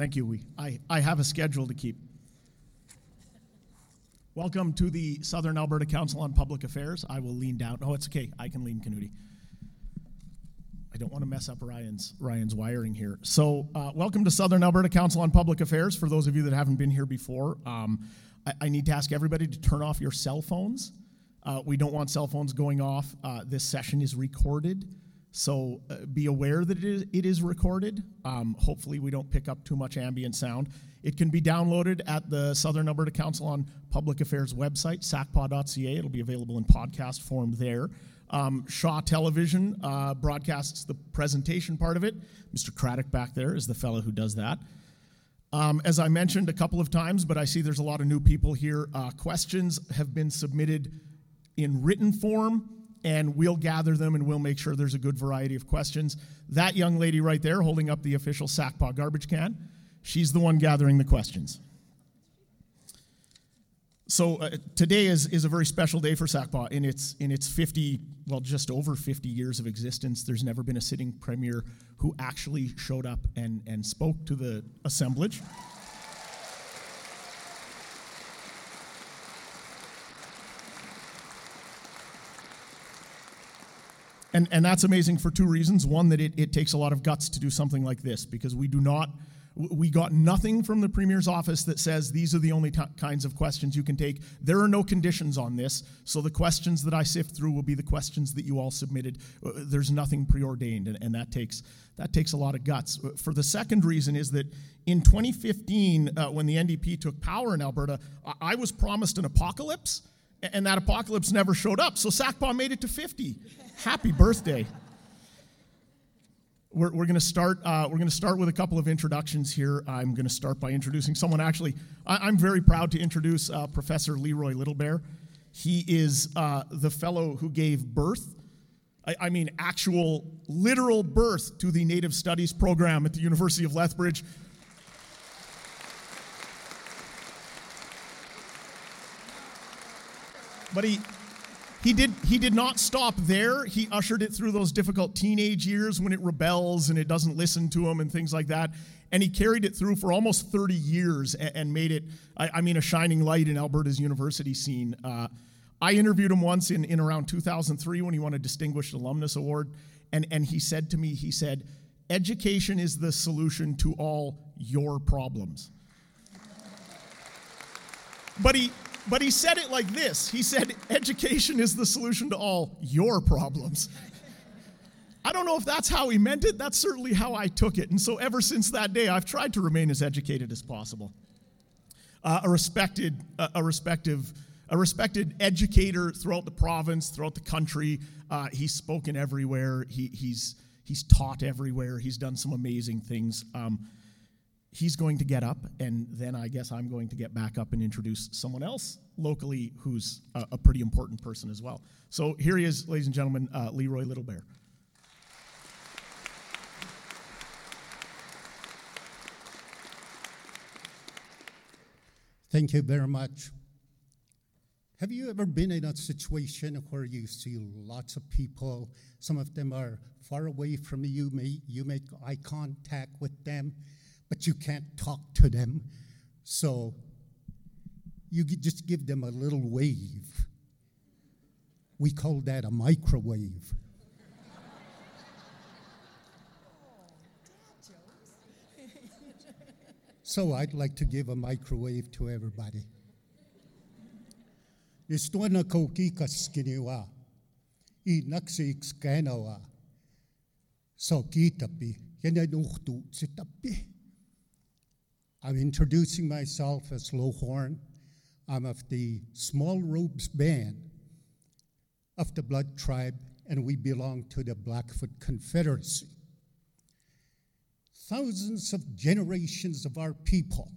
Thank you. We, I, I have a schedule to keep. Welcome to the Southern Alberta Council on Public Affairs. I will lean down. Oh, it's okay. I can lean Canuti. I don't want to mess up Ryan's Ryan's wiring here. So, uh, welcome to Southern Alberta Council on Public Affairs. For those of you that haven't been here before, um, I, I, need to ask everybody to turn off your cell phones. Uh, we don't want cell phones going off. Uh, this session is recorded. So uh, be aware that it is, it is recorded. Um, hopefully, we don't pick up too much ambient sound. It can be downloaded at the Southern Alberta Council on Public Affairs website, sacpa.ca. It'll be available in podcast form there. Um, Shaw Television uh, broadcasts the presentation part of it. Mr. Craddock back there is the fellow who does that. Um, as I mentioned a couple of times, but I see there's a lot of new people here. Uh, questions have been submitted in written form and we'll gather them and we'll make sure there's a good variety of questions. That young lady right there holding up the official SACPA garbage can, she's the one gathering the questions. So uh, today is, is a very special day for SACPA. In its, in its 50, well, just over 50 years of existence, there's never been a sitting premier who actually showed up and, and spoke to the assemblage. And, and that's amazing for two reasons. One, that it, it takes a lot of guts to do something like this because we do not, we got nothing from the Premier's office that says these are the only t- kinds of questions you can take. There are no conditions on this. So the questions that I sift through will be the questions that you all submitted. Uh, there's nothing preordained, and, and that, takes, that takes a lot of guts. Uh, for the second reason is that in 2015, uh, when the NDP took power in Alberta, I was promised an apocalypse and that apocalypse never showed up. So SACPA made it to 50. Happy birthday. We're, we're going to start. Uh, we're going to start with a couple of introductions here. I'm going to start by introducing someone. Actually, I, am very proud to introduce uh, Professor Leroy Littlebear. He is uh, the fellow who gave birth, I, I, mean, actual literal birth to the Native Studies program at the University of Lethbridge. But he, he did, he did not stop there. He ushered it through those difficult teenage years when it rebels and it doesn't listen to him and things like that. And he carried it through for almost 30 years and, and made it, I, I, mean, a shining light in Alberta's university scene. Uh, I interviewed him once in, in around 2003 when he won a Distinguished Alumnus Award. And, and he said to me, he said, education is the solution to all your problems. But he, but he said it like this He said, Education is the solution to all your problems. I don't know if that's how he meant it. That's certainly how I took it. And so ever since that day, I've tried to remain as educated as possible. Uh, a respected, uh, a respective, a respected educator throughout the province, throughout the country. Uh, he's spoken everywhere. He, he's, he's taught everywhere. He's done some amazing things. Um, he's going to get up, and then I guess I'm going to get back up and introduce someone else locally who's a, a pretty important person as well. So here he is, ladies and gentlemen, uh, Leroy Littlebear. Thank you very much. Have you ever been in a situation where you see lots of people, some of them are far away from you, you make eye contact with them, but you can't talk to them. So you just give them a little wave. We call that a microwave. so I'd like to give a microwave to everybody. Istwana kokika skiniwa. I naksi skanawa. So kitapi. Nuhtu sitapi. I'm introducing myself as Lohorn. I'm of the Small Robes Band of the Blood Tribe, and we belong to the Blackfoot Confederacy. Thousands of generations of our people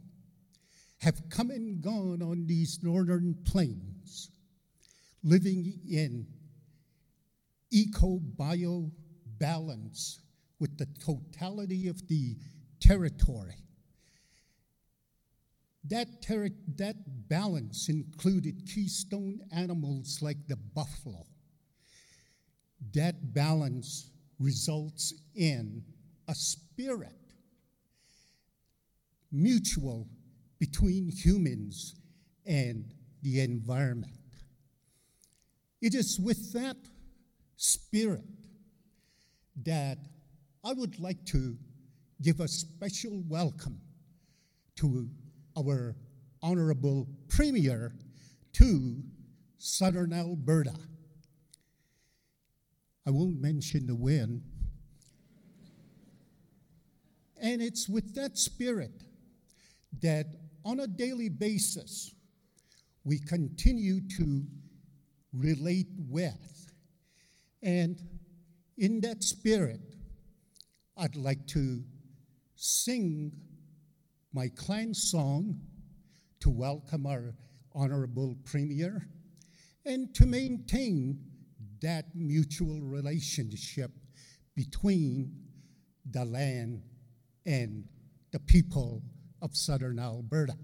have come and gone on these northern plains, living in eco bio balance with the totality of the territory That, ter- that balance included keystone animals like the buffalo. That balance results in a spirit mutual between humans and the environment. It is with that spirit that I would like to give a special welcome to our Honorable Premier to Southern Alberta. I won't mention the when. And it's with that spirit that on a daily basis we continue to relate with. And in that spirit, I'd like to sing my clan song to welcome our honorable premier and to maintain that mutual relationship between the land and the people of southern Alberta.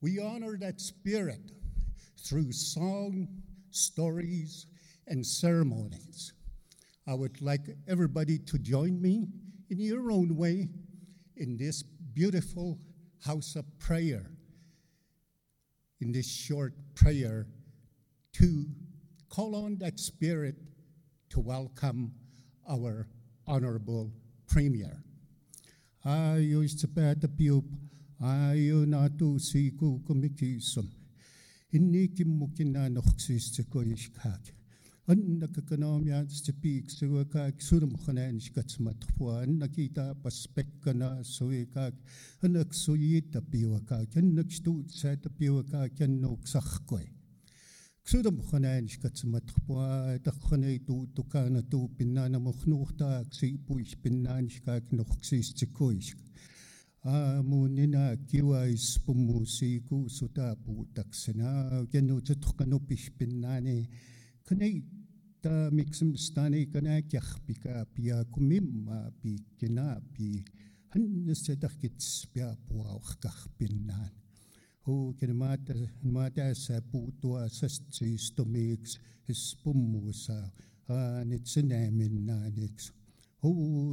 We honor that spirit through song, stories, and ceremonies. I would like everybody to join me in your own way in this beautiful house of prayer, in this short prayer to call on that spirit to welcome our honorable premier. Ayos sa patapiup, ayo na tu si ku kumikisum. Inni kimukina noksis sa аннак экономия степик сугака сурмханаан шкатсматхуан накита паспеккана суика аннак суита пиуака. Кеннак штут сата пиуака кеннок сахкой ксурмханаан шкатсматхуа тахханай ту тукана ту пиннана мохнууртаа ксипуиш пиннаан шкаак нохксистикуиш аамуунина киваис пуммусику сутаапу таксана кеннутэтхканупиш пиннаани kanay ta mixum stani kana kyahpika pia kumimma pi kina pi hannes sedakits pia puawh kahpinnan ho kinamata mata sa putua sastsis tomix hispumusa anitsinamin nanix ho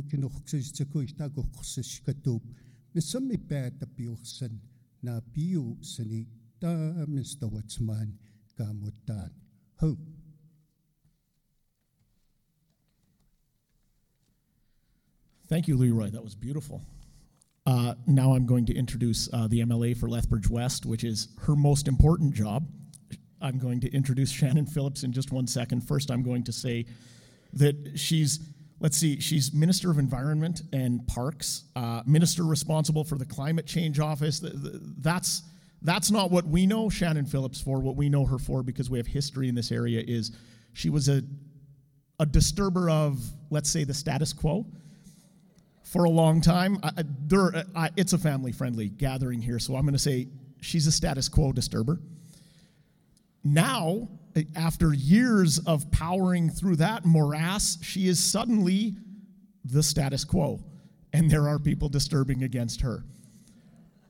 kinukhsis tsakuis tagukhsis katup Misami peta piusan na piu sani ta Mr. Watsman kamutan. Ho. Thank you, Leroy. That was beautiful. Uh, now I'm going to introduce uh, the MLA for Lethbridge West, which is her most important job. I'm going to introduce Shannon Phillips in just one second. First, I'm going to say that she's, let's see, she's Minister of Environment and Parks, uh, Minister responsible for the Climate Change Office. Th- th- That's, that's not what we know Shannon Phillips for. What we know her for, because we have history in this area, is she was a, a disturber of, let's say, the status quo for a long time. I, I- it's a family friendly gathering here, so I'm going to say she's a status quo disturber. Now, after years of powering through that morass, she is suddenly the status quo, and there are people disturbing against her.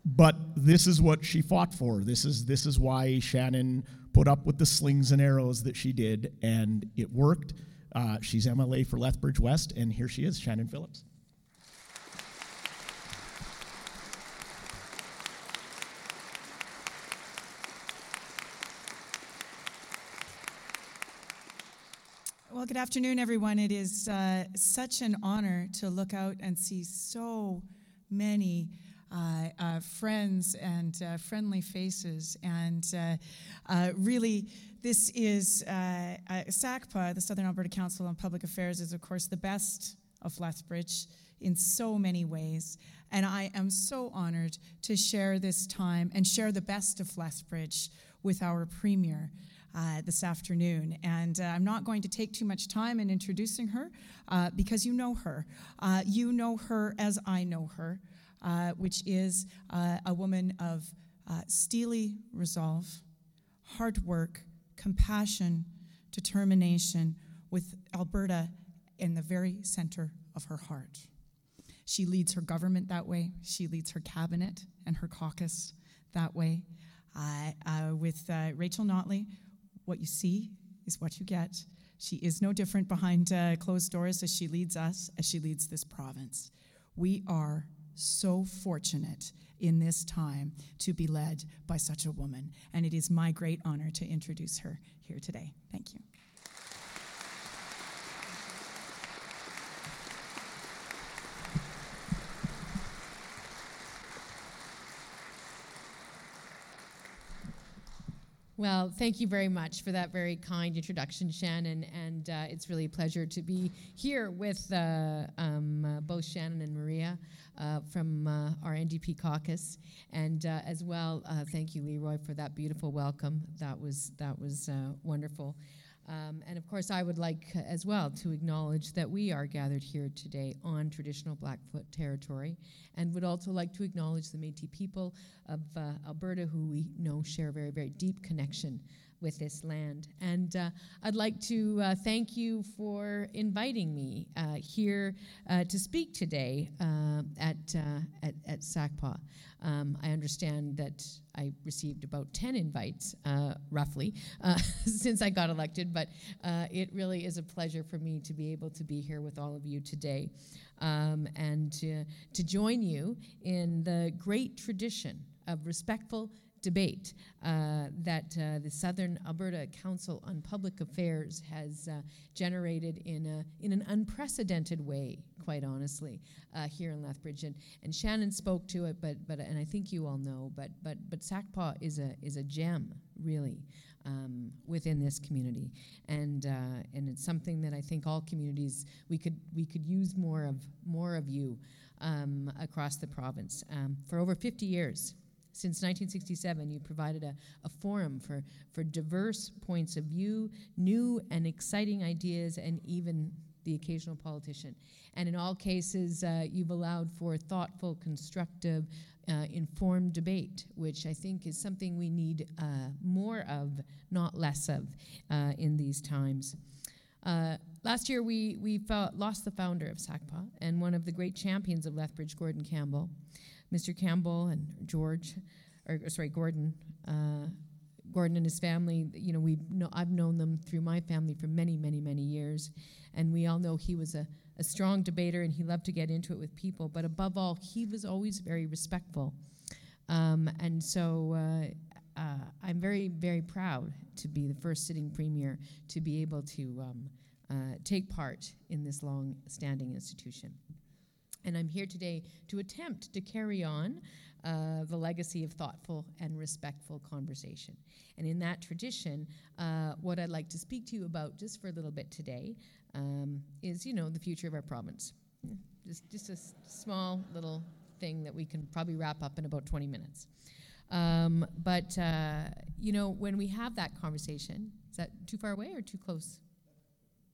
But this is what she fought for. This is this is why Shannon put up with the slings and arrows that she did, and it worked. Uh, she's MLA for Lethbridge West, and here she is, Shannon Phillips. Well, good afternoon, everyone. It is uh, such an honor to look out and see so many uh, uh, friends and uh, friendly faces. And uh, uh, really, this is SACPA, the Southern Alberta Council on Public Affairs, is of course the best of Lethbridge. in so many ways. And I am so honored to share this time and share the best of Lethbridge with our Premier. Uh, this afternoon. And uh, I'm not going to take too much time in introducing her uh, because you know her. Uh, you know her as I know her, uh, which is a woman of steely resolve, hard work, compassion, determination, with Alberta in the very center of her heart. She leads her government that way. She leads her cabinet and her caucus that way. Uh, uh, with uh, Rachel Notley, what you see is what you get. She is no different behind uh, closed doors as she leads us, as she leads this province. We are so fortunate in this time to be led by such a woman, and it is my great honor to introduce her here today. Thank you. Well, thank you very much for that very kind introduction, Shannon. And uh, it's really a pleasure to be here with uh, um, uh, both Shannon and Maria uh, from uh, our NDP caucus, and uh, as well, thank you, Leroy, for that beautiful welcome. That was that was wonderful. Um, and of course, I would like uh, as well to acknowledge that we are gathered here today on traditional Blackfoot territory, and would also like to acknowledge the Metis people of uh, Alberta, who we know share a very, very deep connection with this land. And uh, I'd like to uh, thank you for inviting me uh, here uh, to speak today uh, at, uh, at, at SACPA. Um, I understand that I received about 10 invites, roughly, since I got elected, but it really is a pleasure for me to be able to be here with all of you today um, and to, to join you in the great tradition of respectful debate uh, that uh, the Southern Alberta Council on Public Affairs has uh, generated in, a, in an unprecedented way, quite honestly, uh, here in Lethbridge. And, and Shannon spoke to it, but, but and I think you all know, but, but, but SACPA is a, is a gem, really. Um, within this community, and uh, and it's something that I think all communities we could we could use more of more of you um, across the province. Um, for over 50 years, since 1967, you provided a, a forum for, for diverse points of view, new and exciting ideas, and even the occasional politician. And in all cases, uh, you've allowed for thoughtful, constructive, uh, informed debate, which I think is something we need uh, more of, not less of, uh, in these times. Uh, last year, we, we lost the founder of SACPA and one of the great champions of Lethbridge, Gordon Campbell. Mr. Campbell and George, or sorry, Gordon. Uh, Gordon and his family, you know, we I've known them through my family for many, many, many years, and we all know he was a, a strong debater and he loved to get into it with people. But above all, he was always very respectful, um, and so uh, uh, I'm very, very proud to be the first sitting premier to be able to um, uh, take part in this long-standing institution. And I'm here today to attempt to carry on uh, the legacy of thoughtful and respectful conversation. And in that tradition, uh, what I'd like to speak to you about just for a little bit today um, is, you know, the future of our province. Just, just a s- small little thing that we can probably wrap up in about 20 minutes. Um, but, uh, you know, when we have that conversation, is that too far away or too close?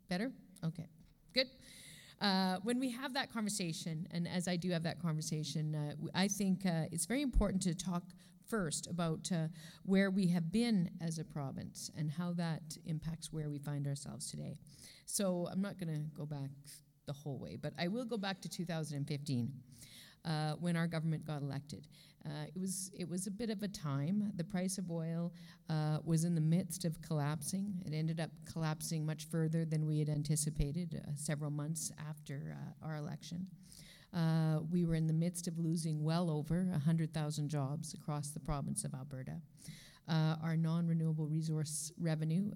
Better? Okay, good. Uh, when we have that conversation, and as I do have that conversation, uh, I think uh, it's very important to talk first about uh, where we have been as a province and how that impacts where we find ourselves today. So I'm not going to go back the whole way, but I will go back to 2015 uh, when our government got elected. Uh, it was it was a bit of a time. The price of oil uh, was in the midst of collapsing. It ended up collapsing much further than we had anticipated uh, several months after uh, our election. Uh, we were in the midst of losing well over 100,000 jobs across the province of Alberta. Our non-renewable resource revenue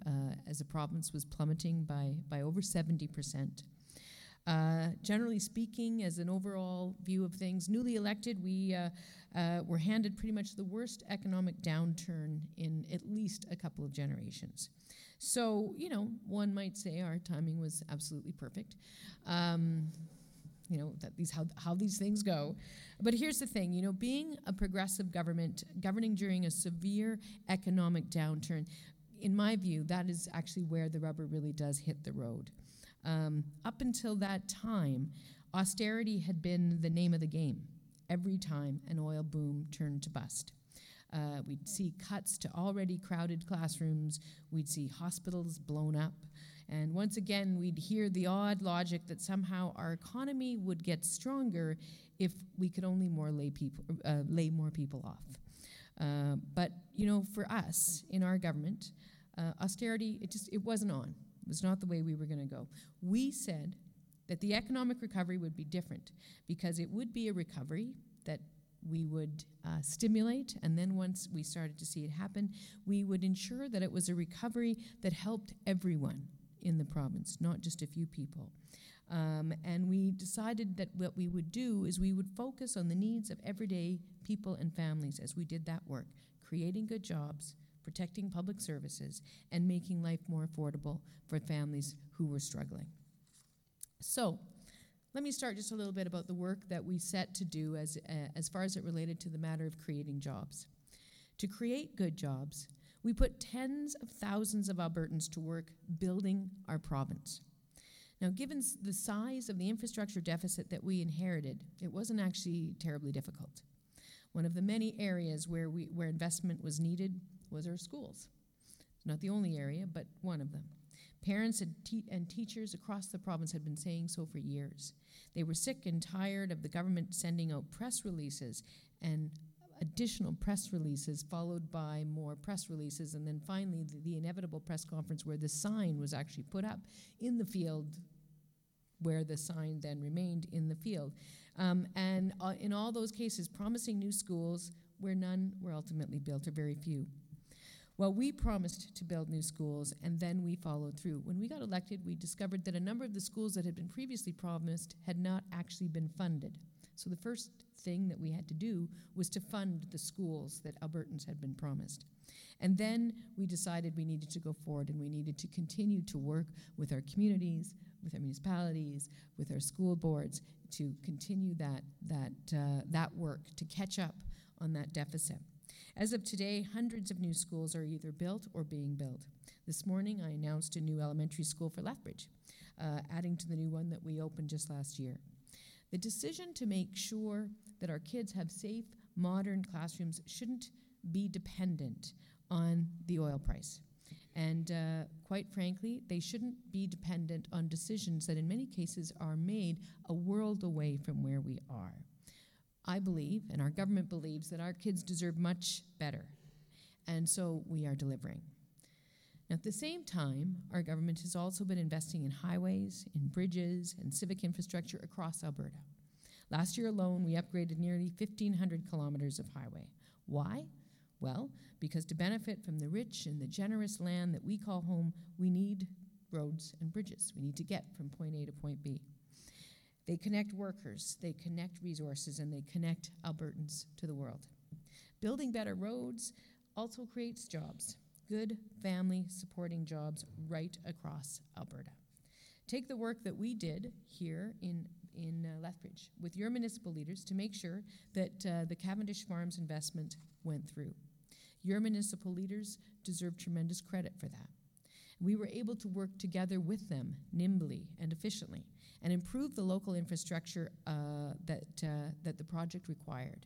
as a province was plummeting by, by over 70 percent. Uh, generally speaking, as an overall view of things, newly elected, we uh, uh, were handed pretty much the worst economic downturn in at least a couple of generations. So, you know, one might say our timing was absolutely perfect. Um, you know, that these how, how these things go. But here's the thing, you know, being a progressive government, governing during a severe economic downturn, in my view, that is actually where the rubber really does hit the road. Um, up until that time, austerity had been the name of the game every time an oil boom turned to bust. Uh, we'd see cuts to already crowded classrooms. We'd see hospitals blown up. And once again, we'd hear the odd logic that somehow our economy would get stronger if we could only more lay, people, uh, lay more people off. Uh, but, you know, for us in our government, uh, austerity, it just it wasn't on. Was not the way we were going to go. We said that the economic recovery would be different because it would be a recovery that we would uh, stimulate, and then once we started to see it happen, we would ensure that it was a recovery that helped everyone in the province, not just a few people. Um, and we decided that what we would do is we would focus on the needs of everyday people and families as we did that work, creating good jobs, protecting public services, and making life more affordable for families who were struggling. So, let me start just a little bit about the work that we set to do as, uh, as far as it related to the matter of creating jobs. To create good jobs, we put tens of thousands of Albertans to work building our province. Now, given the size of the infrastructure deficit that we inherited, it wasn't actually terribly difficult. One of the many areas where, we, where investment was needed was our schools. Not the only area, but one of them. Parents and, te- and, teachers across the province had been saying so for years. They were sick and tired of the government sending out press releases and additional press releases, followed by more press releases, and then finally the, the inevitable press conference where the sign was actually put up in the field where the sign then remained in the field. Um, and uh, in all those cases, promising new schools where none were ultimately built, or very few. Well, we promised to build new schools, and then we followed through. When we got elected, we discovered that a number of the schools that had been previously promised had not actually been funded. So the first thing that we had to do was to fund the schools that Albertans had been promised. And then we decided we needed to go forward and we needed to continue to work with our communities, with our municipalities, with our school boards to continue that, that, uh, that work to catch up on that deficit. As of today, hundreds of new schools are either built or being built. This morning, I announced a new elementary school for Lethbridge, uh, adding to the new one that we opened just last year. The decision to make sure that our kids have safe, modern classrooms shouldn't be dependent on the oil price. And uh, quite frankly, they shouldn't be dependent on decisions that, in many cases, are made a world away from where we are. I believe, and our government believes, that our kids deserve much better. And so we are delivering. Now, at the same time, our government has also been investing in highways, in bridges, and civic infrastructure across Alberta. Last year alone, we upgraded nearly 1,500 kilometers of highway. Why? Well, because to benefit from the rich and the generous land that we call home, we need roads and bridges. We need to get from point A to point B. They connect workers, they connect resources, and they connect Albertans to the world. Building better roads also creates jobs, good family supporting jobs right across Alberta. Take the work that we did here in, in uh, Lethbridge with your municipal leaders to make sure that uh, the Cavendish Farms investment went through. Your municipal leaders deserve tremendous credit for that. We were able to work together with them nimbly and efficiently and improve the local infrastructure uh, that, uh, that the project required.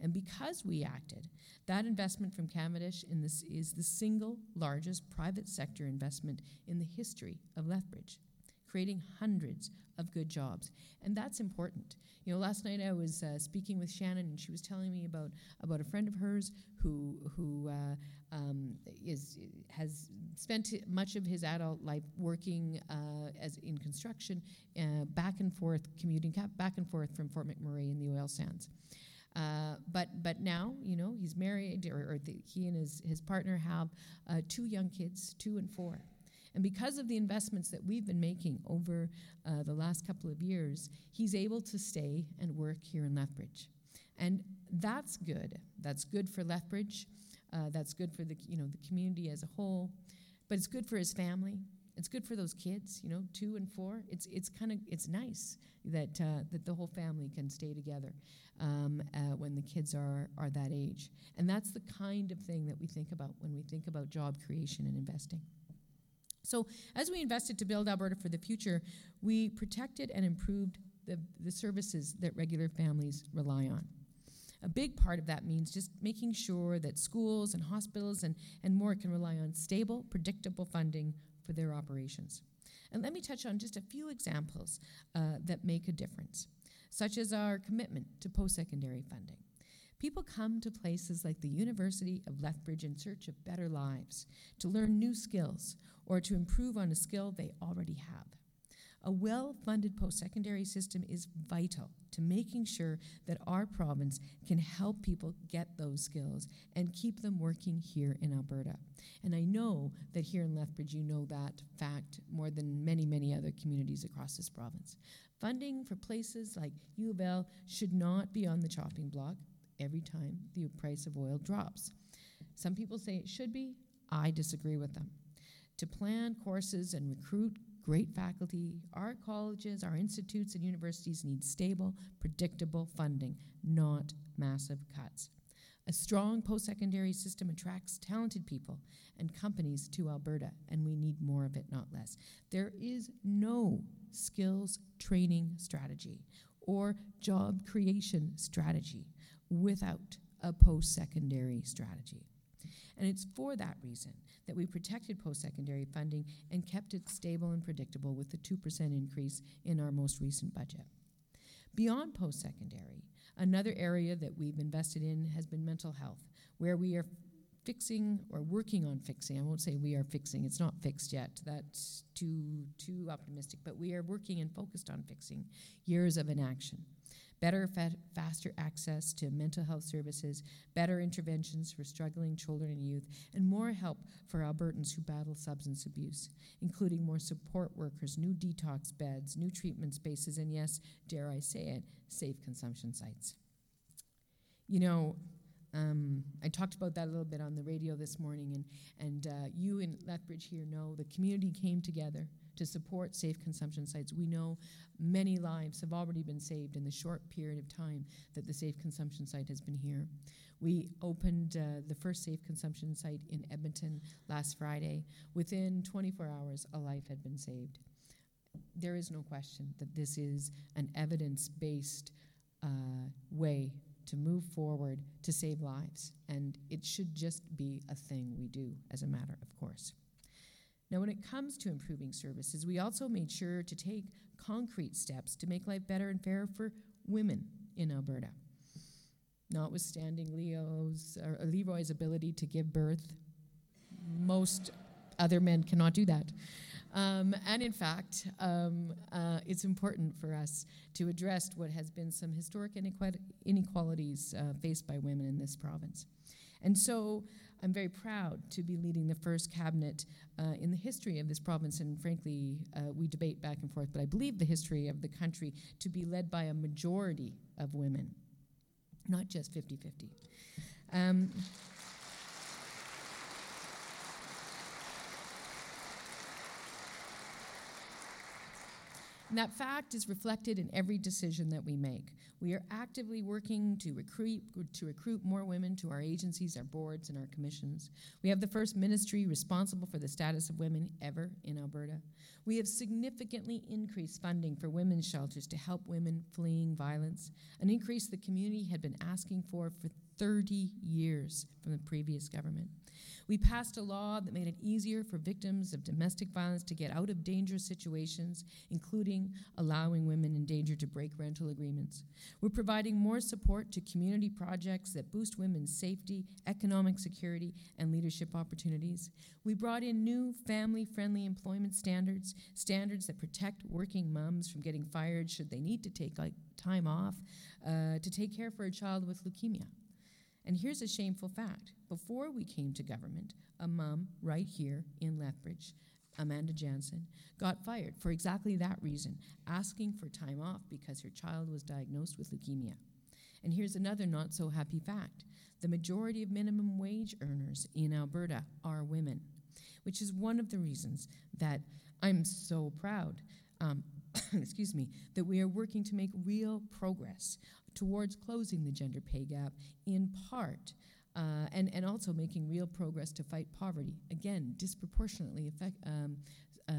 And because we acted, that investment from Cavendish this is the single largest private sector investment in the history of Lethbridge, creating hundreds of good jobs. And that's important. You know, last night I was uh, speaking with Shannon, and she was telling me about, about a friend of hers who, who uh, um, is, has spent much of his adult life working uh, as in construction, uh, back and forth, commuting back and forth from Fort McMurray in the oil sands. Uh, but but now you know he's married, or, or the, he and his his partner have uh, two young kids, two and four. And because of the investments that we've been making over uh, the last couple of years, he's able to stay and work here in Lethbridge. And that's good. That's good for Lethbridge. Uh, that's good for the, you know, the community as a whole. But it's good for his family. It's good for those kids, you know, two and four. It's it's kind of it's nice that uh, that the whole family can stay together um, uh, when the kids are are that age, and that's the kind of thing that we think about when we think about job creation and investing. So, as we invested to build Alberta for the future, we protected and improved the, the services that regular families rely on. A big part of that means just making sure that schools and hospitals and, and more can rely on stable, predictable funding for their operations. And let me touch on just a few examples uh, that make a difference, such as our commitment to post secondary funding. People come to places like the University of Lethbridge in search of better lives, to learn new skills, or to improve on a skill they already have. A well funded post secondary system is vital to making sure that our province can help people get those skills and keep them working here in Alberta. And I know that here in Lethbridge, you know that fact more than many, many other communities across this province. Funding for places like U of L should not be on the chopping block every time the price of oil drops. Some people say it should be. I disagree with them. To plan courses and recruit great faculty, our colleges, our institutes, and universities need stable, predictable funding, not massive cuts. A strong post secondary system attracts talented people and companies to Alberta, and we need more of it, not less. There is no skills training strategy or job creation strategy without a post secondary strategy. And it's for that reason that we protected post secondary funding and kept it stable and predictable with the 2% increase in our most recent budget. Beyond post secondary, another area that we've invested in has been mental health, where we are fixing or working on fixing. I won't say we are fixing, it's not fixed yet. That's too too optimistic, but we are working and focused on fixing years of inaction better, fa- faster access to mental health services, better interventions for struggling children and youth, and more help for Albertans who battle substance abuse, including more support workers, new detox beds, new treatment spaces, and yes, dare I say it, safe consumption sites. You know, um, I talked about that a little bit on the radio this morning, and, and uh, you in Lethbridge here know the community came together to support safe consumption sites. We know many lives have already been saved in the short period of time that the safe consumption site has been here. We opened uh, the first safe consumption site in Edmonton last Friday. Within 24 hours, a life had been saved. There is no question that this is an evidence based uh, way to move forward to save lives, and it should just be a thing we do as a matter of course. Now, when it comes to improving services, we also made sure to take concrete steps to make life better and fairer for women in Alberta. Notwithstanding Leo's or Leroy's ability to give birth, most other men cannot do that. Um, and in fact, um, uh, it's important for us to address what has been some historic inequalities uh, faced by women in this province. And so I'm very proud to be leading the first cabinet uh, in the history of this province, and frankly, uh, we debate back and forth, but I believe the history of the country to be led by a majority of women, not just 50 50. Um, And that fact is reflected in every decision that we make. We are actively working to recruit, to recruit more women to our agencies, our boards, and our commissions. We have the first ministry responsible for the status of women ever in Alberta. We have significantly increased funding for women's shelters to help women fleeing violence, an increase the community had been asking for for 30 years from the previous government. We passed a law that made it easier for victims of domestic violence to get out of dangerous situations, including allowing women in danger to break rental agreements. We're providing more support to community projects that boost women's safety, economic security, and leadership opportunities. We brought in new family friendly employment standards, standards that protect working moms from getting fired should they need to take like, time off uh, to take care for a child with leukemia. And here's a shameful fact before we came to government, a mom right here in Lethbridge, Amanda Jansen, got fired for exactly that reason, asking for time off because her child was diagnosed with leukemia. And here's another not so happy fact the majority of minimum wage earners in Alberta are women. which is one of the reasons that I'm so proud, um, excuse me, that we are working to make real progress towards closing the gender pay gap in part. Uh, and, and also making real progress to fight poverty, again, disproportionately effect, um, uh,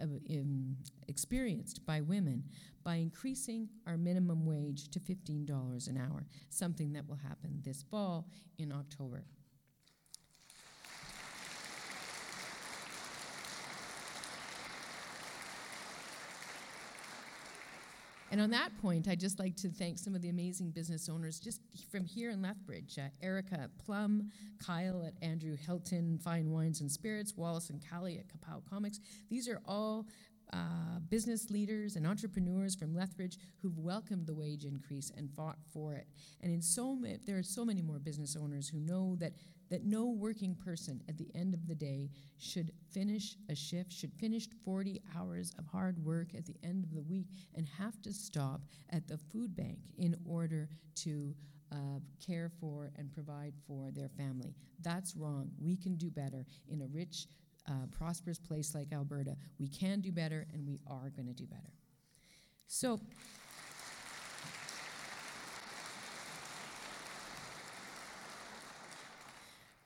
uh, um, experienced by women by increasing our minimum wage to $15 an hour, something that will happen this fall in October. And on that point, I'd just like to thank some of the amazing business owners just from here in Lethbridge uh, Erica Plum, Kyle at Andrew Hilton Fine Wines and Spirits, Wallace and Callie at Kapow Comics. These are all uh, business leaders and entrepreneurs from Lethbridge who've welcomed the wage increase and fought for it. And in so ma- there are so many more business owners who know that that no working person at the end of the day should finish a shift, should finish 40 hours of hard work at the end of the week and have to stop at the food bank in order to uh, care for and provide for their family. That's wrong. We can do better in a rich, uh, prosperous place like Alberta. We can do better, and we are going to do better. So,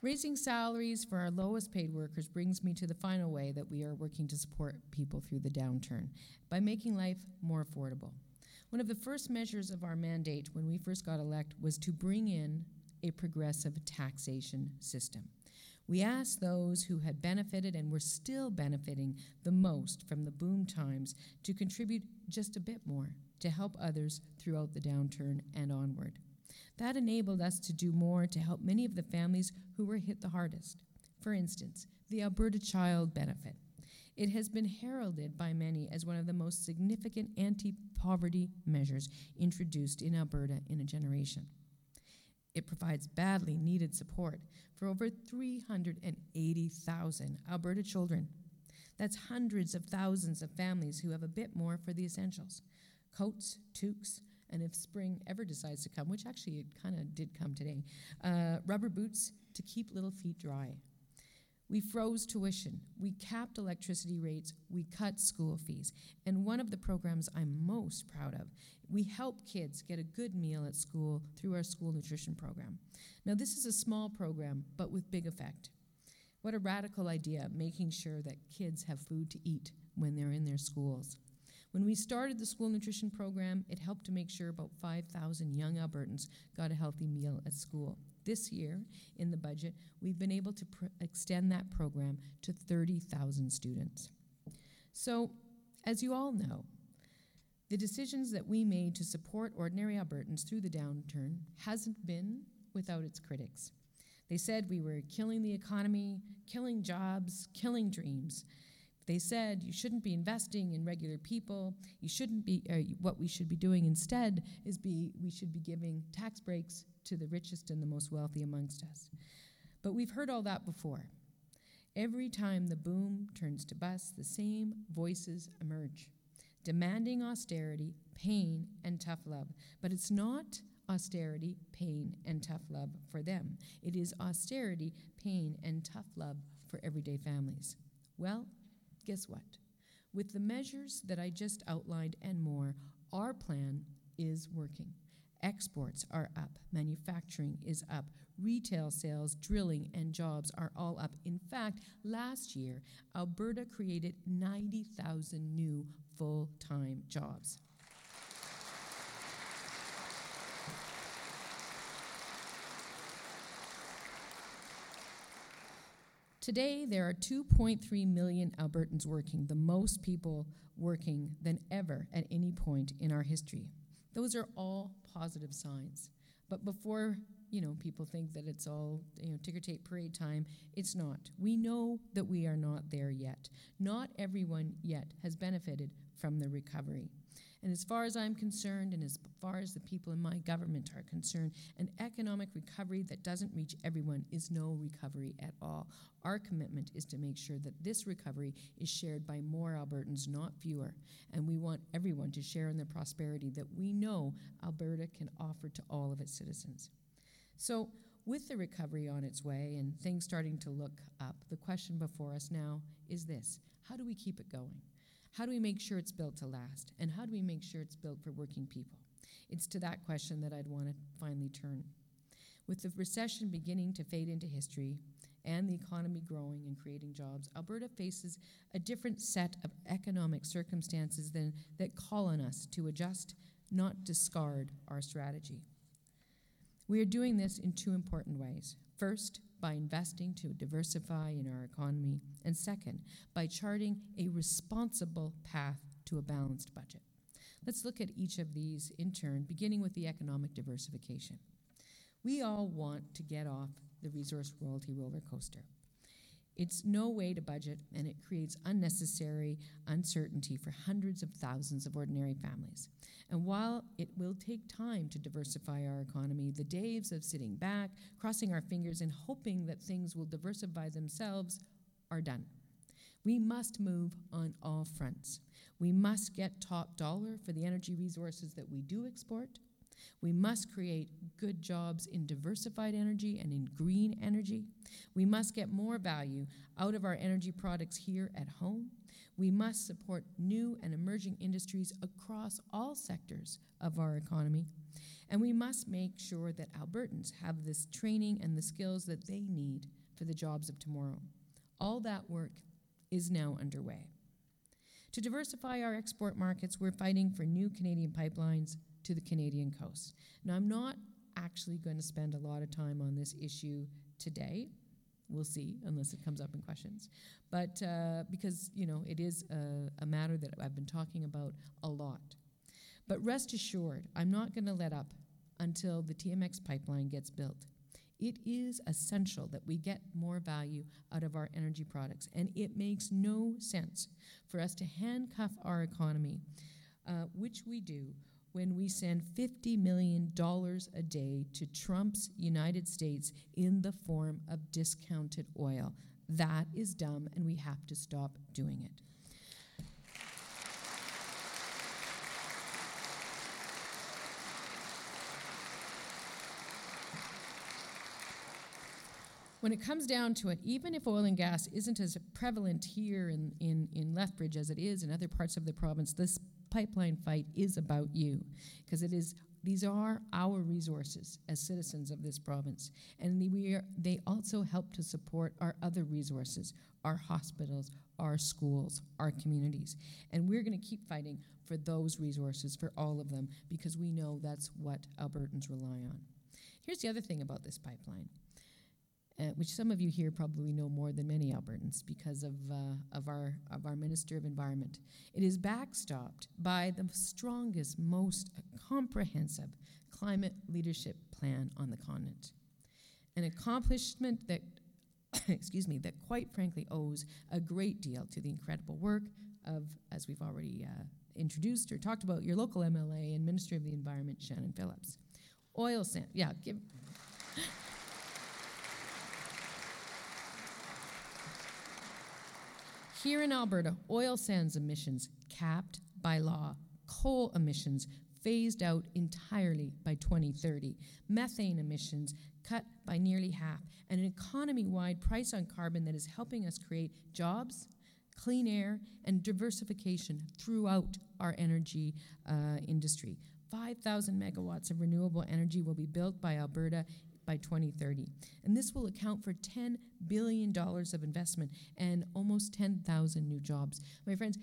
Raising salaries for our lowest paid workers brings me to the final way that we are working to support people through the downturn by making life more affordable. One of the first measures of our mandate when we first got elected was to bring in a progressive taxation system. We asked those who had benefited and were still benefiting the most from the boom times to contribute just a bit more to help others throughout the downturn and onward. That enabled us to do more to help many of the families who were hit the hardest. For instance, the Alberta Child Benefit. It has been heralded by many as one of the most significant anti poverty measures introduced in Alberta in a generation. It provides badly needed support for over 380,000 Alberta children. That's hundreds of thousands of families who have a bit more for the essentials coats, toques, and if spring ever decides to come, which actually it kind of did come today, uh, rubber boots to keep little feet dry. We froze tuition, we capped electricity rates, we cut school fees. And one of the programs I'm most proud of, we help kids get a good meal at school through our school nutrition program. Now, this is a small program, but with big effect. What a radical idea, making sure that kids have food to eat when they're in their schools. When we started the school nutrition program, it helped to make sure about 5,000 young Albertans got a healthy meal at school. This year, in the budget, we've been able to pr- extend that program to 30,000 students. So, as you all know, the decisions that we made to support ordinary Albertans through the downturn hasn't been without its critics. They said we were killing the economy, killing jobs, killing dreams. They said you shouldn't be investing in regular people. You shouldn't be. Uh, what we should be doing instead is be we should be giving tax breaks to the richest and the most wealthy amongst us. But we've heard all that before. Every time the boom turns to bust, the same voices emerge, demanding austerity, pain, and tough love. But it's not austerity, pain, and tough love for them. It is austerity, pain, and tough love for everyday families. Well, guess what? With the measures that I just outlined and more, our plan is working. Exports are up, manufacturing is up, retail sales, drilling, and jobs are all up. In fact, last year, Alberta created 90,000 new full time jobs. Today, there are 2.3 million Albertans working, the most people working than ever at any point in our history. Those are all positive signs. But before you know people think that it's all you know ticker tape parade time, it's not. We know that we are not there yet. Not everyone yet has benefited from the recovery. And as far as I'm concerned, and as far as the people in my government are concerned, an economic recovery that doesn't reach everyone is no recovery at all. Our commitment is to make sure that this recovery is shared by more Albertans, not fewer. And we want everyone to share in the prosperity that we know Alberta can offer to all of its citizens. So, with the recovery on its way and things starting to look up, the question before us now is this How do we keep it going? How do we make sure it's built to last? And how do we make sure it's built for working people? It's to that question that I'd want to finally turn. With the recession beginning to fade into history and the economy growing and creating jobs, Alberta faces a different set of economic circumstances than, that call on us to adjust, not discard our strategy. We are doing this in two important ways. First, by investing to diversify in our economy, and second, by charting a responsible path to a balanced budget. Let's look at each of these in turn, beginning with the economic diversification. We all want to get off the resource royalty roller coaster. It's no way to budget, and it creates unnecessary uncertainty for hundreds of thousands of ordinary families. And while it will take time to diversify our economy, the days of sitting back, crossing our fingers, and hoping that things will diversify themselves are done. We must move on all fronts. We must get top dollar for the energy resources that we do export. We must create good jobs in diversified energy and in green energy. We must get more value out of our energy products here at home. We must support new and emerging industries across all sectors of our economy. And we must make sure that Albertans have this training and the skills that they need for the jobs of tomorrow. All that work is now underway. To diversify our export markets, we're fighting for new Canadian pipelines to the Canadian coast. Now, I'm not actually going to spend a lot of time on this issue today. We'll see, unless it comes up in questions. But uh, because, you know, it is a, a matter that I've been talking about a lot. But rest assured, I'm not going to let up until the TMX pipeline gets built. It is essential that we get more value out of our energy products, and it makes no sense for us to handcuff our economy, uh, which we do when we send $50 million a day to Trump's United States in the form of discounted oil. That is dumb, and we have to stop doing it. when it comes down to it, even if oil and gas isn't as prevalent here in, in, in Lethbridge as it is in other parts of the province, this pipeline fight is about you because it is these are our resources as citizens of this province. And we are, they also help to support our other resources our hospitals our schools our communities. And we're going to keep fighting for those resources for all of them because we know that's what albertans rely on. Here's the other thing about this pipeline uh, which some of you here probably know more than many Albertans because of, uh, of, our, of our Minister of Environment. It is backstopped by the strongest, most comprehensive climate leadership plan on the continent. An accomplishment that, excuse me, that quite frankly owes a great deal to the incredible work of, as we've already uh, introduced or talked about, your local MLA and Minister of the Environment, Shannon Phillips. Oil sand, yeah, give. Here in Alberta, oil sands emissions capped by law, coal emissions phased out entirely by 2030, methane emissions cut by nearly half, and an economy wide price on carbon that is helping us create jobs, clean air, and diversification throughout our energy uh, industry. 5,000 megawatts of renewable energy will be built by Alberta by 2030. And this will account for $10 billion of investment and almost 10,000 new jobs. My friends,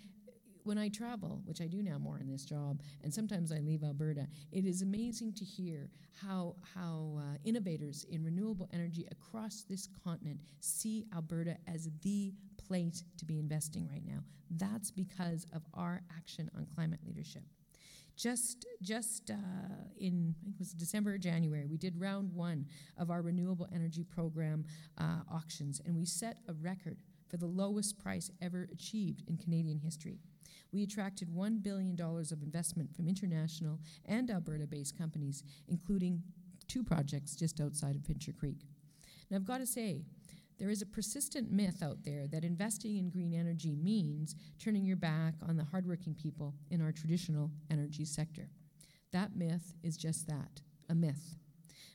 when I travel, which I do now more in this job, and sometimes I leave Alberta, it is amazing to hear how, how uh, innovators in renewable energy across this continent see Alberta as the place to be investing right now. That's because of our action on climate leadership. Just, just uh, in I think it was December or January, we did round one of our renewable energy program uh, auctions, and we set a record for the lowest price ever achieved in Canadian history. We attracted $1 billion of investment from international and Alberta based companies, including two projects just outside of Pincher Creek. Now, I've got to say, there is a persistent myth out there that investing in green energy means turning your back on the hardworking people in our traditional energy sector. That myth is just that a myth.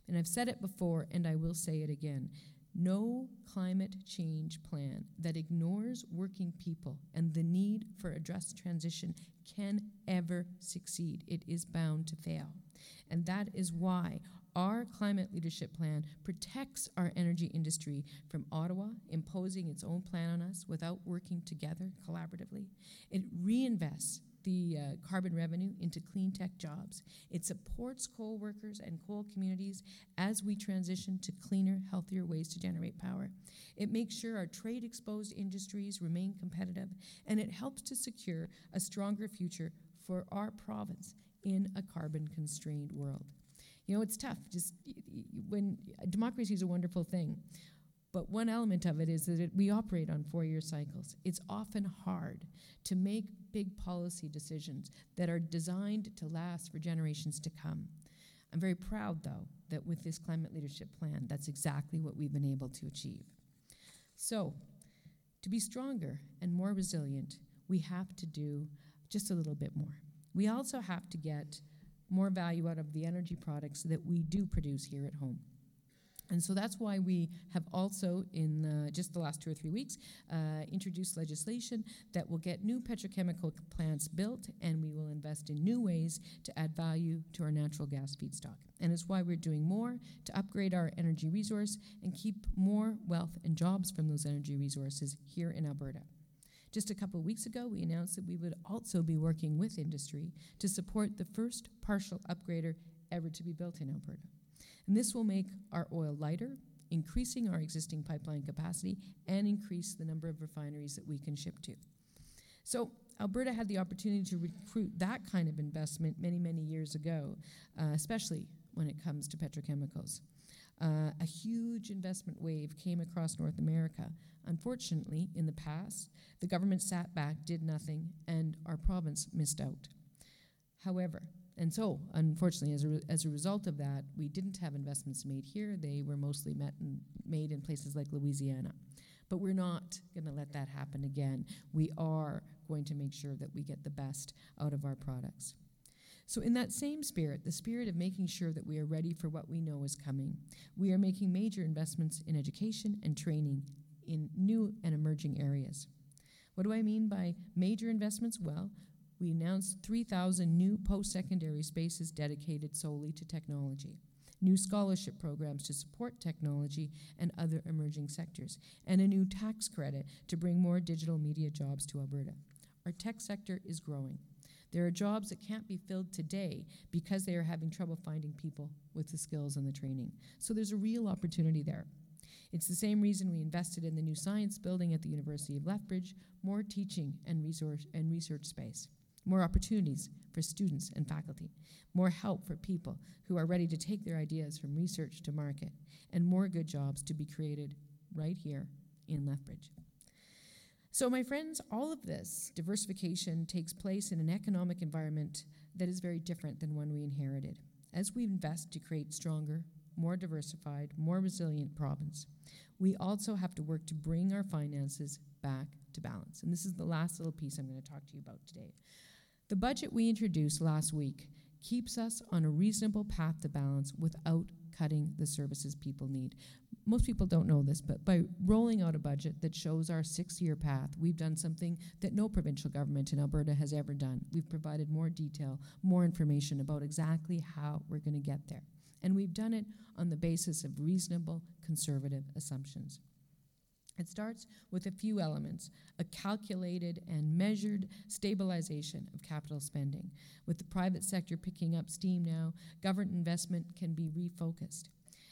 And I've said it before, and I will say it again. No climate change plan that ignores working people and the need for a just transition can ever succeed. It is bound to fail. And that is why our climate leadership plan protects our energy industry from Ottawa imposing its own plan on us without working together collaboratively. It reinvests the uh, carbon revenue into clean tech jobs. It supports coal workers and coal communities as we transition to cleaner, healthier ways to generate power. It makes sure our trade exposed industries remain competitive, and it helps to secure a stronger future for our province in a carbon constrained world. You know, it's tough. Just when democracy is a wonderful thing, but one element of it is that it, we operate on four year cycles. It's often hard to make big policy decisions that are designed to last for generations to come. I'm very proud, though, that with this climate leadership plan, that's exactly what we've been able to achieve. So, to be stronger and more resilient, we have to do just a little bit more. We also have to get more value out of the energy products that we do produce here at home. And so that's why we have also, in uh, just the last two or three weeks, uh, introduced legislation that will get new petrochemical plants built, and we will invest in new ways to add value to our natural gas feedstock. And it's why we're doing more to upgrade our energy resource and keep more wealth and jobs from those energy resources here in Alberta. Just a couple weeks ago, we announced that we would also be working with industry to support the first partial upgrader ever to be built in Alberta. And this will make our oil lighter, increasing our existing pipeline capacity, and increase the number of refineries that we can ship to. So, Alberta had the opportunity to recruit that kind of investment many, many years ago, uh, especially when it comes to petrochemicals. Uh, a huge investment wave came across North America. Unfortunately, in the past, the government sat back, did nothing, and our province missed out. However, and so, unfortunately, as a, re- as a result of that, we didn't have investments made here. They were mostly met in, made in places like Louisiana. But we're not going to let that happen again. We are going to make sure that we get the best out of our products. So, in that same spirit, the spirit of making sure that we are ready for what we know is coming, we are making major investments in education and training in new and emerging areas. What do I mean by major investments? Well, we announced 3,000 new post secondary spaces dedicated solely to technology, new scholarship programs to support technology and other emerging sectors, and a new tax credit to bring more digital media jobs to Alberta. Our tech sector is growing. There are jobs that can't be filled today because they are having trouble finding people with the skills and the training. So there's a real opportunity there. It's the same reason we invested in the new science building at the University of Lethbridge, more teaching and resource and research space more opportunities for students and faculty, more help for people who are ready to take their ideas from research to market, and more good jobs to be created right here in Lethbridge. So, my friends, all of this diversification takes place in an economic environment that is very different than one we inherited. As we invest to create stronger, more diversified, more resilient province, we also have to work to bring our finances back to balance. And this is the last little piece I'm going to talk to you about today. The budget we introduced last week keeps us on a reasonable path to balance without cutting the services people need. Most people don't know this, but by rolling out a budget that shows our six year path, we've done something that no provincial government in Alberta has ever done. We've provided more detail, more information about exactly how we're going to get there. And we've done it on the basis of reasonable conservative assumptions. It starts with a few elements a calculated and measured stabilization of capital spending. With the private sector picking up steam now, government investment can be refocused.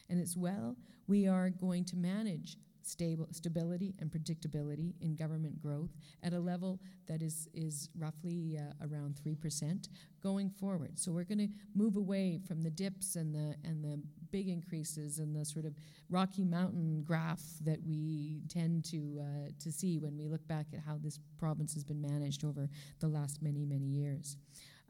And as well, we are going to manage stable, stability and predictability in government growth at a level that is, is roughly uh, around 3% going forward. So we're going to move away from the dips and the, and the big increases and the sort of Rocky Mountain graph that we tend to, uh, to see when we look back at how this province has been managed over the last many, many years.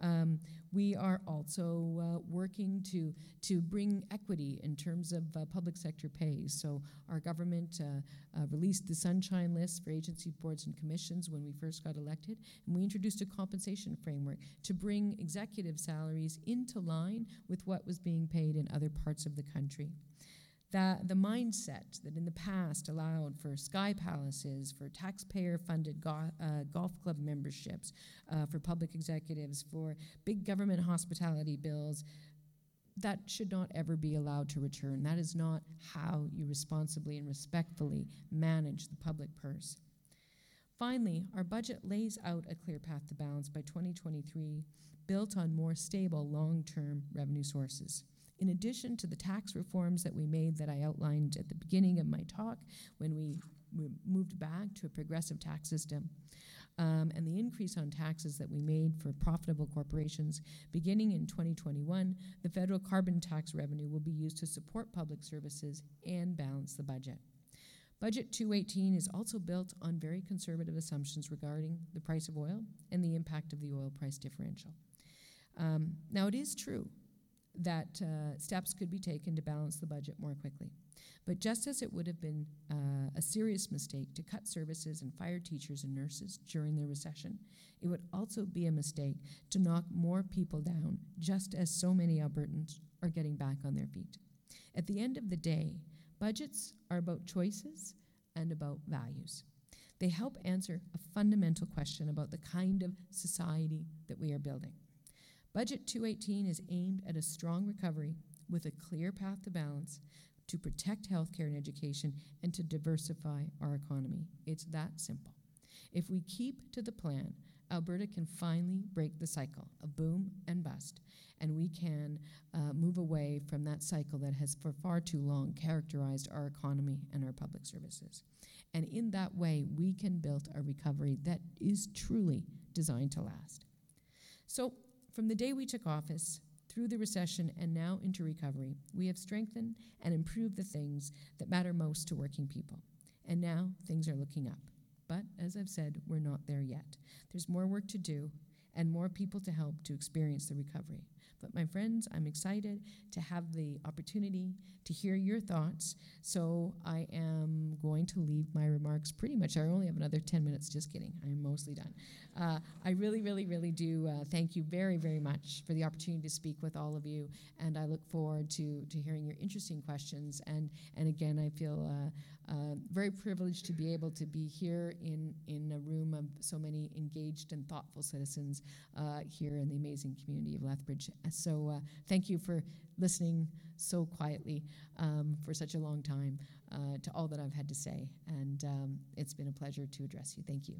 Um, we are also uh, working to, to bring equity in terms of uh, public sector pay. So, our government uh, uh, released the Sunshine List for agency boards and commissions when we first got elected, and we introduced a compensation framework to bring executive salaries into line with what was being paid in other parts of the country that the mindset that in the past allowed for sky palaces, for taxpayer funded go- uh, golf club memberships, uh, for public executives, for big government hospitality bills, that should not ever be allowed to return. That is not how you responsibly and respectfully manage the public purse. Finally, our budget lays out a clear path to balance by 2023, built on more stable long term revenue sources. In addition to the tax reforms that we made that I outlined at the beginning of my talk, when we moved back to a progressive tax system, um, and the increase on taxes that we made for profitable corporations, beginning in 2021, the federal carbon tax revenue will be used to support public services and balance the budget. Budget 218 is also built on very conservative assumptions regarding the price of oil and the impact of the oil price differential. Um, now, it is true that uh, steps could be taken to balance the budget more quickly. But just as it would have been uh, a serious mistake to cut services and fire teachers and nurses during the recession, it would also be a mistake to knock more people down, just as so many Albertans are getting back on their feet. At the end of the day, budgets are about choices and about values. They help answer a fundamental question about the kind of society that we are building. Budget 218 is aimed at a strong recovery with a clear path to balance to protect healthcare and education and to diversify our economy. It's that simple. If we keep to the plan, Alberta can finally break the cycle of boom and bust, and we can uh, move away from that cycle that has for far too long characterized our economy and our public services. And in that way, we can build a recovery that is truly designed to last. So, from the day we took office, through the recession, and now into recovery, we have strengthened and improved the things that matter most to working people. And now things are looking up. But as I've said, we're not there yet. There's more work to do and more people to help to experience the recovery. But my friends, I'm excited to have the opportunity to hear your thoughts. So I am going to leave my remarks pretty much. I only have another 10 minutes. Just kidding. I'm mostly done. Uh, I really, really, really do uh, thank you very, very much for the opportunity to speak with all of you. And I look forward to, to hearing your interesting questions. And, and again, I feel uh, uh very privileged to be able to be here in, in a room of so many engaged and thoughtful citizens uh, here in the amazing community of Lethbridge. So uh, thank you for listening so quietly um, for such a long time uh, to all that I've had to say. And um, it's been a pleasure to address you. Thank you.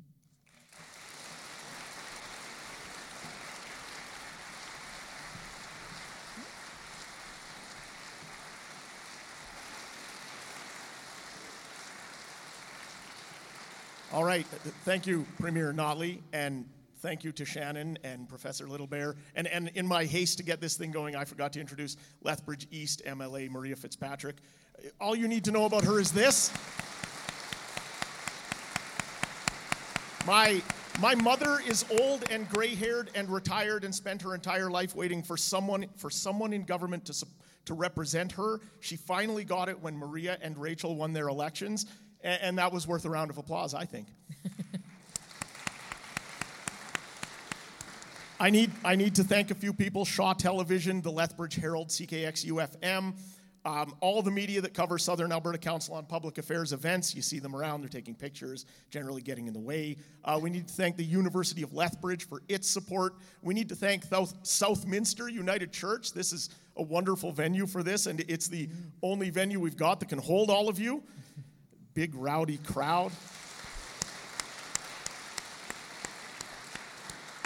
All right. Thank you, Premier Notley. And thank you to Shannon and Professor Little Bear. And, and in my haste to get this thing going, I forgot to introduce Lethbridge East MLA Maria Fitzpatrick. Uh, all you need to know about her is this. My, my mother is old and gray haired and retired and spent her entire life waiting for someone, for someone in government to, to represent her. She finally got it when Maria and Rachel won their elections, and, and that was worth a round of applause, I think. I need, I need to thank a few people Shaw Television, the Lethbridge Herald, CKXU FM, um, all the media that cover Southern Alberta Council on Public Affairs events. You see them around, they're taking pictures, generally getting in the way. Uh, we need to thank the University of Lethbridge for its support. We need to thank South, Southminster United Church. This is a wonderful venue for this, and it's the only venue we've got that can hold all of you. Big, rowdy crowd.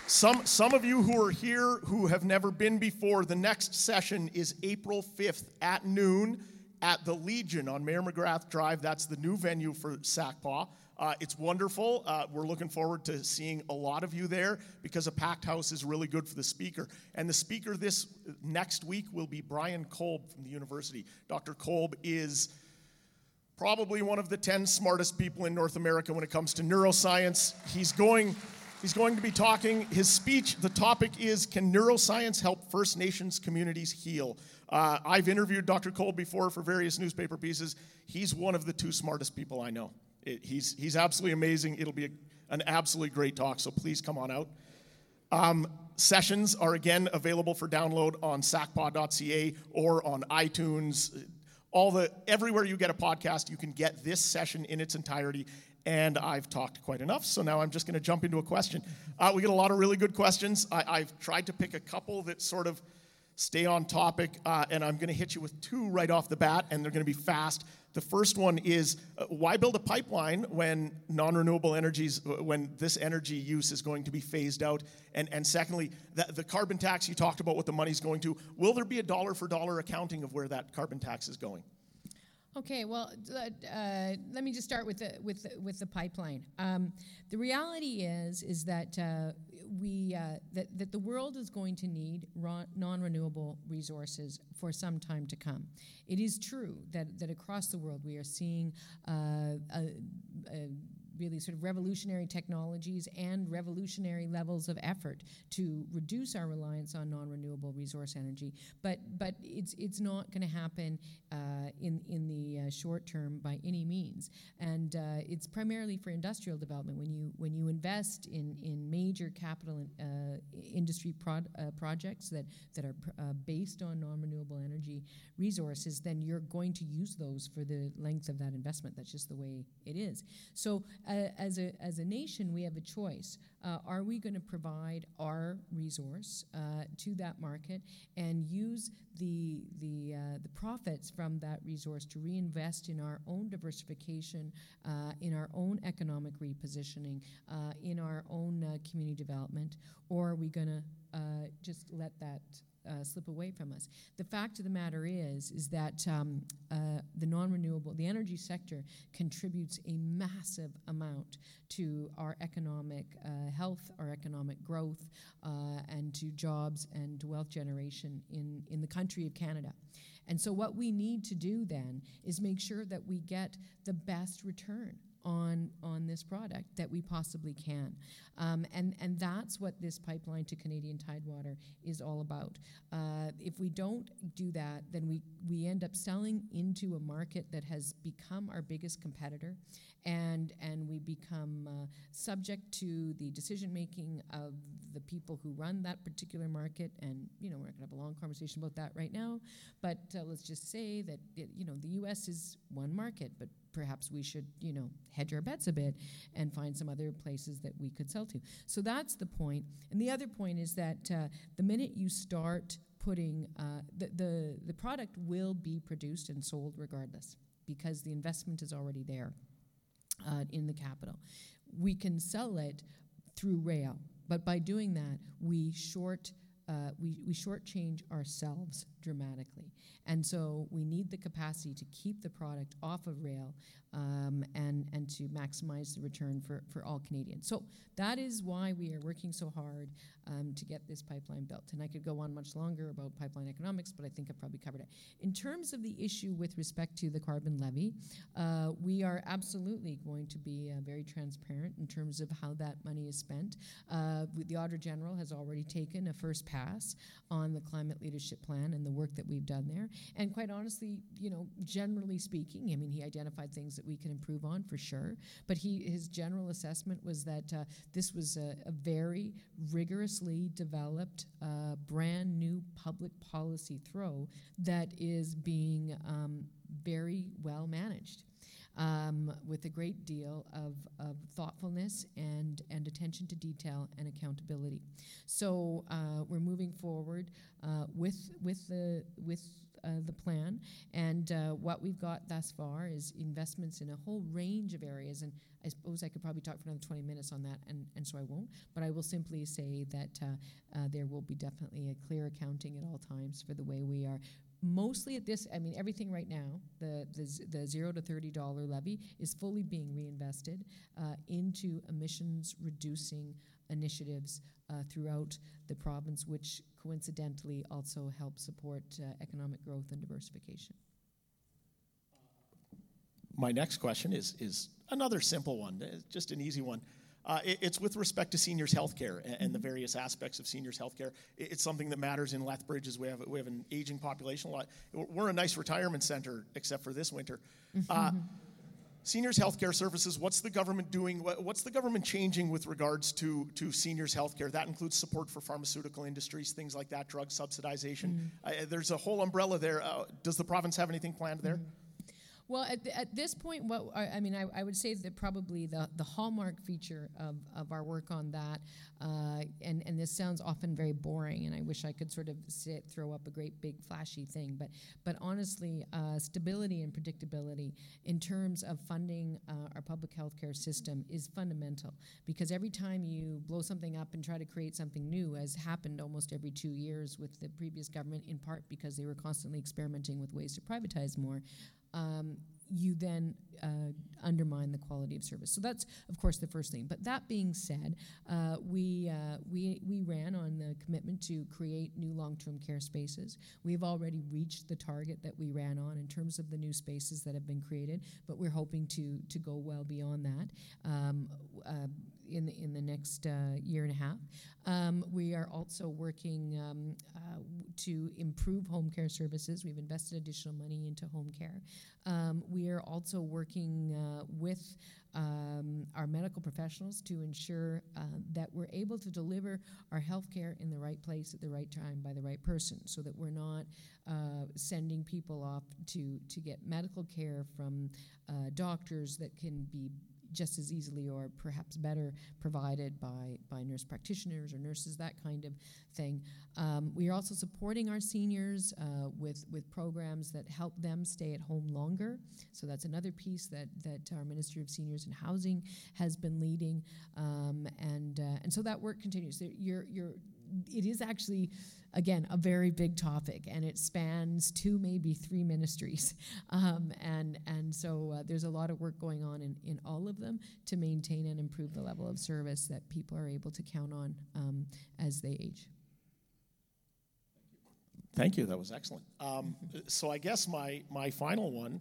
Some, some of you who are here who have never been before, the next session is April 5th at noon at the Legion on Mayor McGrath Drive. That's the new venue for SACPA. Uh, it's wonderful. Uh, we're looking forward to seeing a lot of you there because a packed house is really good for the speaker. And the speaker this next week will be Brian Kolb from the university. Dr. Kolb is probably one of the 10 smartest people in North America when it comes to neuroscience. He's going He's going to be talking. His speech, the topic is Can Neuroscience Help First Nations Communities Heal? Uh, I've interviewed Dr. Kolb before for various newspaper pieces. He's one of the two smartest people I know. It, he's, he's absolutely amazing. It'll be a, an absolutely great talk, so please come on out. Um, sessions are again available for download on sacpod.ca or on iTunes. All the everywhere you get a podcast, you can get this session in its entirety. And I've talked quite enough, so now I'm just going to jump into a question. Uh, we get a lot of really good questions. I, have tried to pick a couple that sort of stay on topic, uh, and I'm going to hit you with two right off the bat, and they're going to be fast. The first one is uh, why build a pipeline when non renewable energies, uh, when this energy use is going to be phased out? And, and secondly, the, the carbon tax you talked about what the money's going to, will there be a dollar for dollar accounting of where that carbon tax is going? Okay, well, uh, let me just start with the with the, with the pipeline. Um, the reality is is that uh, we uh, that that the world is going to need non-renewable resources for some time to come. It is true that that across the world we are seeing uh, a, a really sort of revolutionary technologies and revolutionary levels of effort to reduce our reliance on non-renewable resource energy. But but it's it's not going to happen uh, in in the uh, short term by any means. And uh, it's primarily for industrial development. When you when you invest in in major capital uh, industry uh, projects that that are pr- uh, based on non-renewable energy resources, then you're going to use those for the length of that investment. That's just the way it is. So as, a, as a nation, we have a choice. Uh, are we going to provide our resource uh, to that market and use the, the, uh, the profits from that resource to reinvest in our own diversification, uh, in our own economic repositioning, uh, in our own community development? Or are we going to just let that uh, slip away from us. The fact of the matter is, is that um, uh, the non-renewable, the energy sector contributes a massive amount to our economic uh, health, our economic growth, uh, and to jobs and wealth generation in, in the country of Canada. And so what we need to do then is make sure that we get the best return on on this product that we possibly can, um, and and that's what this pipeline to Canadian Tidewater is all about. Uh, if we don't do that, then we we end up selling into a market that has become our biggest competitor, and and we become uh, subject to the decision making of the people who run that particular market. And you know we're not going to have a long conversation about that right now, but uh, let's just say that it, you know the U.S. is one market, but perhaps we should, you know, hedge our bets a bit and find some other places that we could sell to. So that's the point. And the other point is that uh, the minute you start putting uh, the, the the product will be produced and sold regardless because the investment is already there uh, in the capital. We can sell it through rail, but by doing that, we short. Uh, we, we shortchange ourselves dramatically. And so we need the capacity to keep the product off of rail um, and, and to maximize the return for, for all Canadians. So that is why we are working so hard um, to get this pipeline built. And I could go on much longer about pipeline economics, but I think I've probably covered it. In terms of the issue with respect to the carbon levy, uh, we are absolutely going to be uh, very transparent in terms of how that money is spent. Uh, the Auditor General has already taken a first pass on the climate leadership plan and the work that we've done there. And quite honestly, you know, generally speaking, I mean, he identified things that we can improve on for sure. But he, his general assessment was that uh, this was a, a, very rigorously developed, uh, brand new public policy throw that is being um, very well managed. Um, with a great deal of, of, thoughtfulness and, and attention to detail and accountability. So uh, we're moving forward uh, with, with, the, with uh, the plan. And uh, what we've got thus far is investments in a whole range of areas. And I suppose I could probably talk for another 20 minutes on that, and, and so I won't. But I will simply say that uh, uh there will be definitely a clear accounting at all times for the way we are mostly at this i mean everything right now the, the, the 0 to $30 levy is fully being reinvested uh, into emissions reducing initiatives uh, throughout the province which coincidentally also help support uh, economic growth and diversification. My next question is, is another simple one, just an easy one. Uh, it, it's with respect to seniors' health care and, and, the various aspects of seniors' health care. It, it's something that matters in Lethbridge as we have, we have an aging population. A lot, we're a nice retirement center, except for this winter. Uh, seniors healthcare services what's the government doing what's the government changing with regards to, to seniors healthcare that includes support for pharmaceutical industries things like that drug subsidization mm. uh, there's a whole umbrella there uh, does the province have anything planned there mm. Well, at, at this point, what I, I mean, I, I, would say that probably the, the hallmark feature of, of our work on that, uh, and, and this sounds often very boring, and I wish I could sort of sit, throw up a great big flashy thing, but, but honestly, uh, stability and predictability in terms of funding uh, our public health care system is fundamental because every time you blow something up and try to create something new, as happened almost every two years with the previous government, in part because they were constantly experimenting with ways to privatize more um, you then uh, undermine the quality of service. So that's, of course, the first thing. But that being said, uh, we, uh, we, we ran on the commitment to create new long term care spaces. We've already reached the target that we ran on in terms of the new spaces that have been created, but we're hoping to, to go well beyond that. Um, uh, in the, in the next uh, year and a half. Um, we are also working um, uh, to improve home care services. We've invested additional money into home care. Um, we are also working uh, with um, our medical professionals to ensure uh, that we're able to deliver our health care in the right place at the right time by the right person so that we're not uh, sending people off to, to get medical care from uh, doctors that can be just as easily or perhaps better provided by, by nurse practitioners or nurses, that kind of thing. Um, we are also supporting our seniors uh, with, with programs that help them stay at home longer. So that's another piece that, that our Ministry of Seniors and Housing has been leading. Um, and, uh, and so that work continues. You're, you're, it is actually again, a very big topic, and it spans two, maybe three ministries. Um, and, and so uh, there's a lot of work going on in, in all of them to maintain and improve the level of service that people are able to count on um, as they age. Thank you. That was excellent. Um, so I guess my, my final one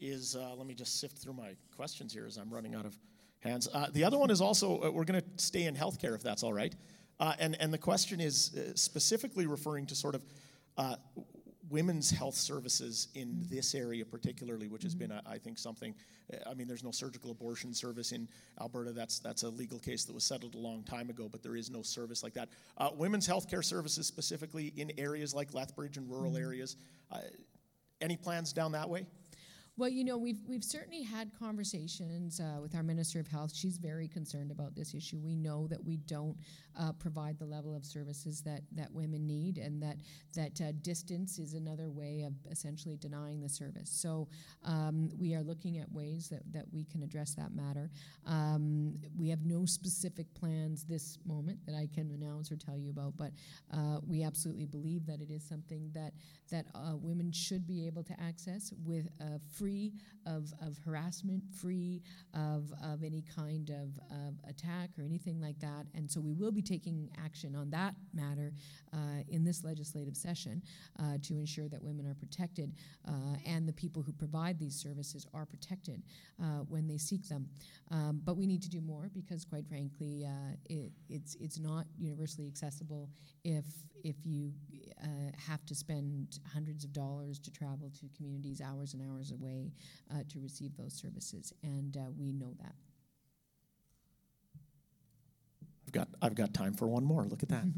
is uh, let me just sift through my questions here as I'm running out of hands. Uh, the other one is also uh, we're going to stay in healthcare if that's all right. Uh, and, and the question is uh, specifically referring to sort of uh, women's health services in this area, particularly, which has been, I think, something. I mean, there's no surgical abortion service in Alberta. That's that's a legal case that was settled a long time ago, but there is no service like that. Uh, women's health care services, specifically in areas like Lethbridge and rural mm-hmm. areas. Uh, any plans down that way? Well, you know, we've we've certainly had conversations uh, with our Minister of Health. She's very concerned about this issue. We know that we don't uh, provide the level of services that that women need, and that that uh, distance is another way of essentially denying the service. So um, we are looking at ways that that we can address that matter. Um, we have no specific plans this moment that I can announce or tell you about, but uh, we absolutely believe that it is something that that uh, women should be able to access with a free free of, of harassment, free of, of any kind of, of attack or anything like that. And so we will be taking action on that matter uh, in this legislative session uh, to ensure that women are protected uh, and the people who provide these services are protected uh, when they seek them. Um, but we need to do more because, quite frankly, uh, it, it's, it's not universally accessible if, if you uh, have to spend hundreds of dollars to travel to communities hours and hours away uh, to receive those services, and uh, we know that. I've got I've got time for one more. Look at that.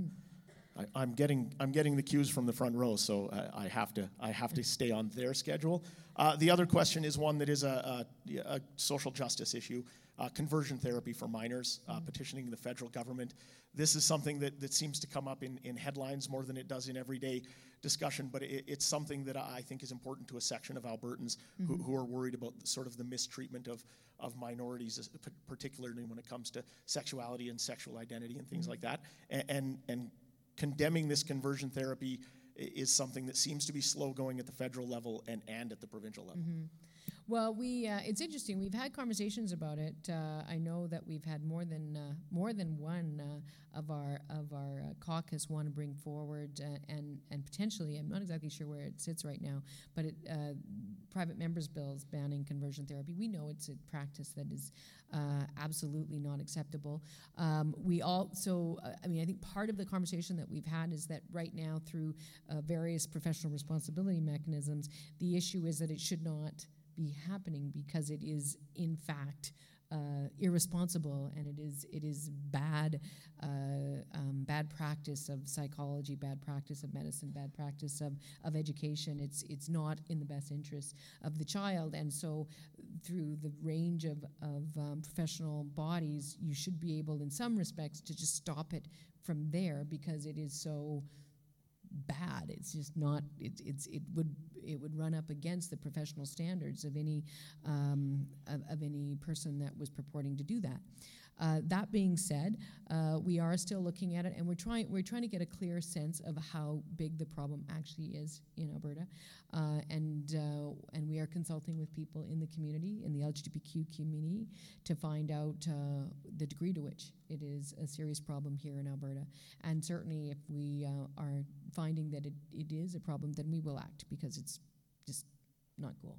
I, am getting I'm getting the cues from the front row, so I, I have to I have to stay on their schedule. Uh, the other question is one that is a, a, a social justice issue uh, conversion therapy for minors, uh, mm-hmm. petitioning the federal government. This is something that, that seems to come up in, in headlines more than it does in everyday discussion, but it, it's something that I think is important to a section of Albertans mm-hmm. who, who, are worried about sort of the mistreatment of, of minorities, particularly when it comes to sexuality and sexual identity and things mm-hmm. like that. And, and, and condemning this conversion therapy is something that seems to be slow going at the federal level and, and at the provincial level. Mm-hmm. Well, we uh, it's interesting. We've had conversations about it. Uh, I know that we've had more than uh, more than one uh, of our of our uh, caucus want to bring forward uh, and and potentially. I'm not exactly sure where it sits right now, but it, private members' bills banning conversion therapy. We know it's a practice that is absolutely not acceptable. Um, we also, I mean, I think part of the conversation that we've had is that right now, through various professional responsibility mechanisms, the issue is that it should not be happening because it is, in fact, uh, irresponsible and it is it is bad uh, um, bad practice of psychology, bad practice of medicine, bad practice of, of education. It's it's not in the best interest of the child, and so through the range of of um, professional bodies, you should be able, in some respects, to just stop it from there because it is so bad. It's just not. It, it's it would it would run up against the professional standards of any um, of, of any person that was purporting to do that. Uh, that being said, uh, we are still looking at it, and we're trying we're trying to get a clear sense of how big the problem actually is in Alberta, uh, and uh, and we are consulting with people in the community, in the LGBTQ community, to find out uh, the degree to which it is a serious problem here in Alberta. And certainly, if we uh, are finding that it, it is a problem, then we will act because it's just not cool.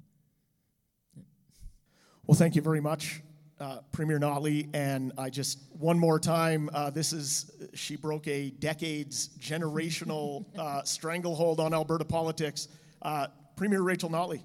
Well, thank you very much, uh, Premier Notley. And I just, one more time, uh, this is, she broke a decades generational uh, stranglehold on Alberta politics. Uh, Premier Rachel Notley.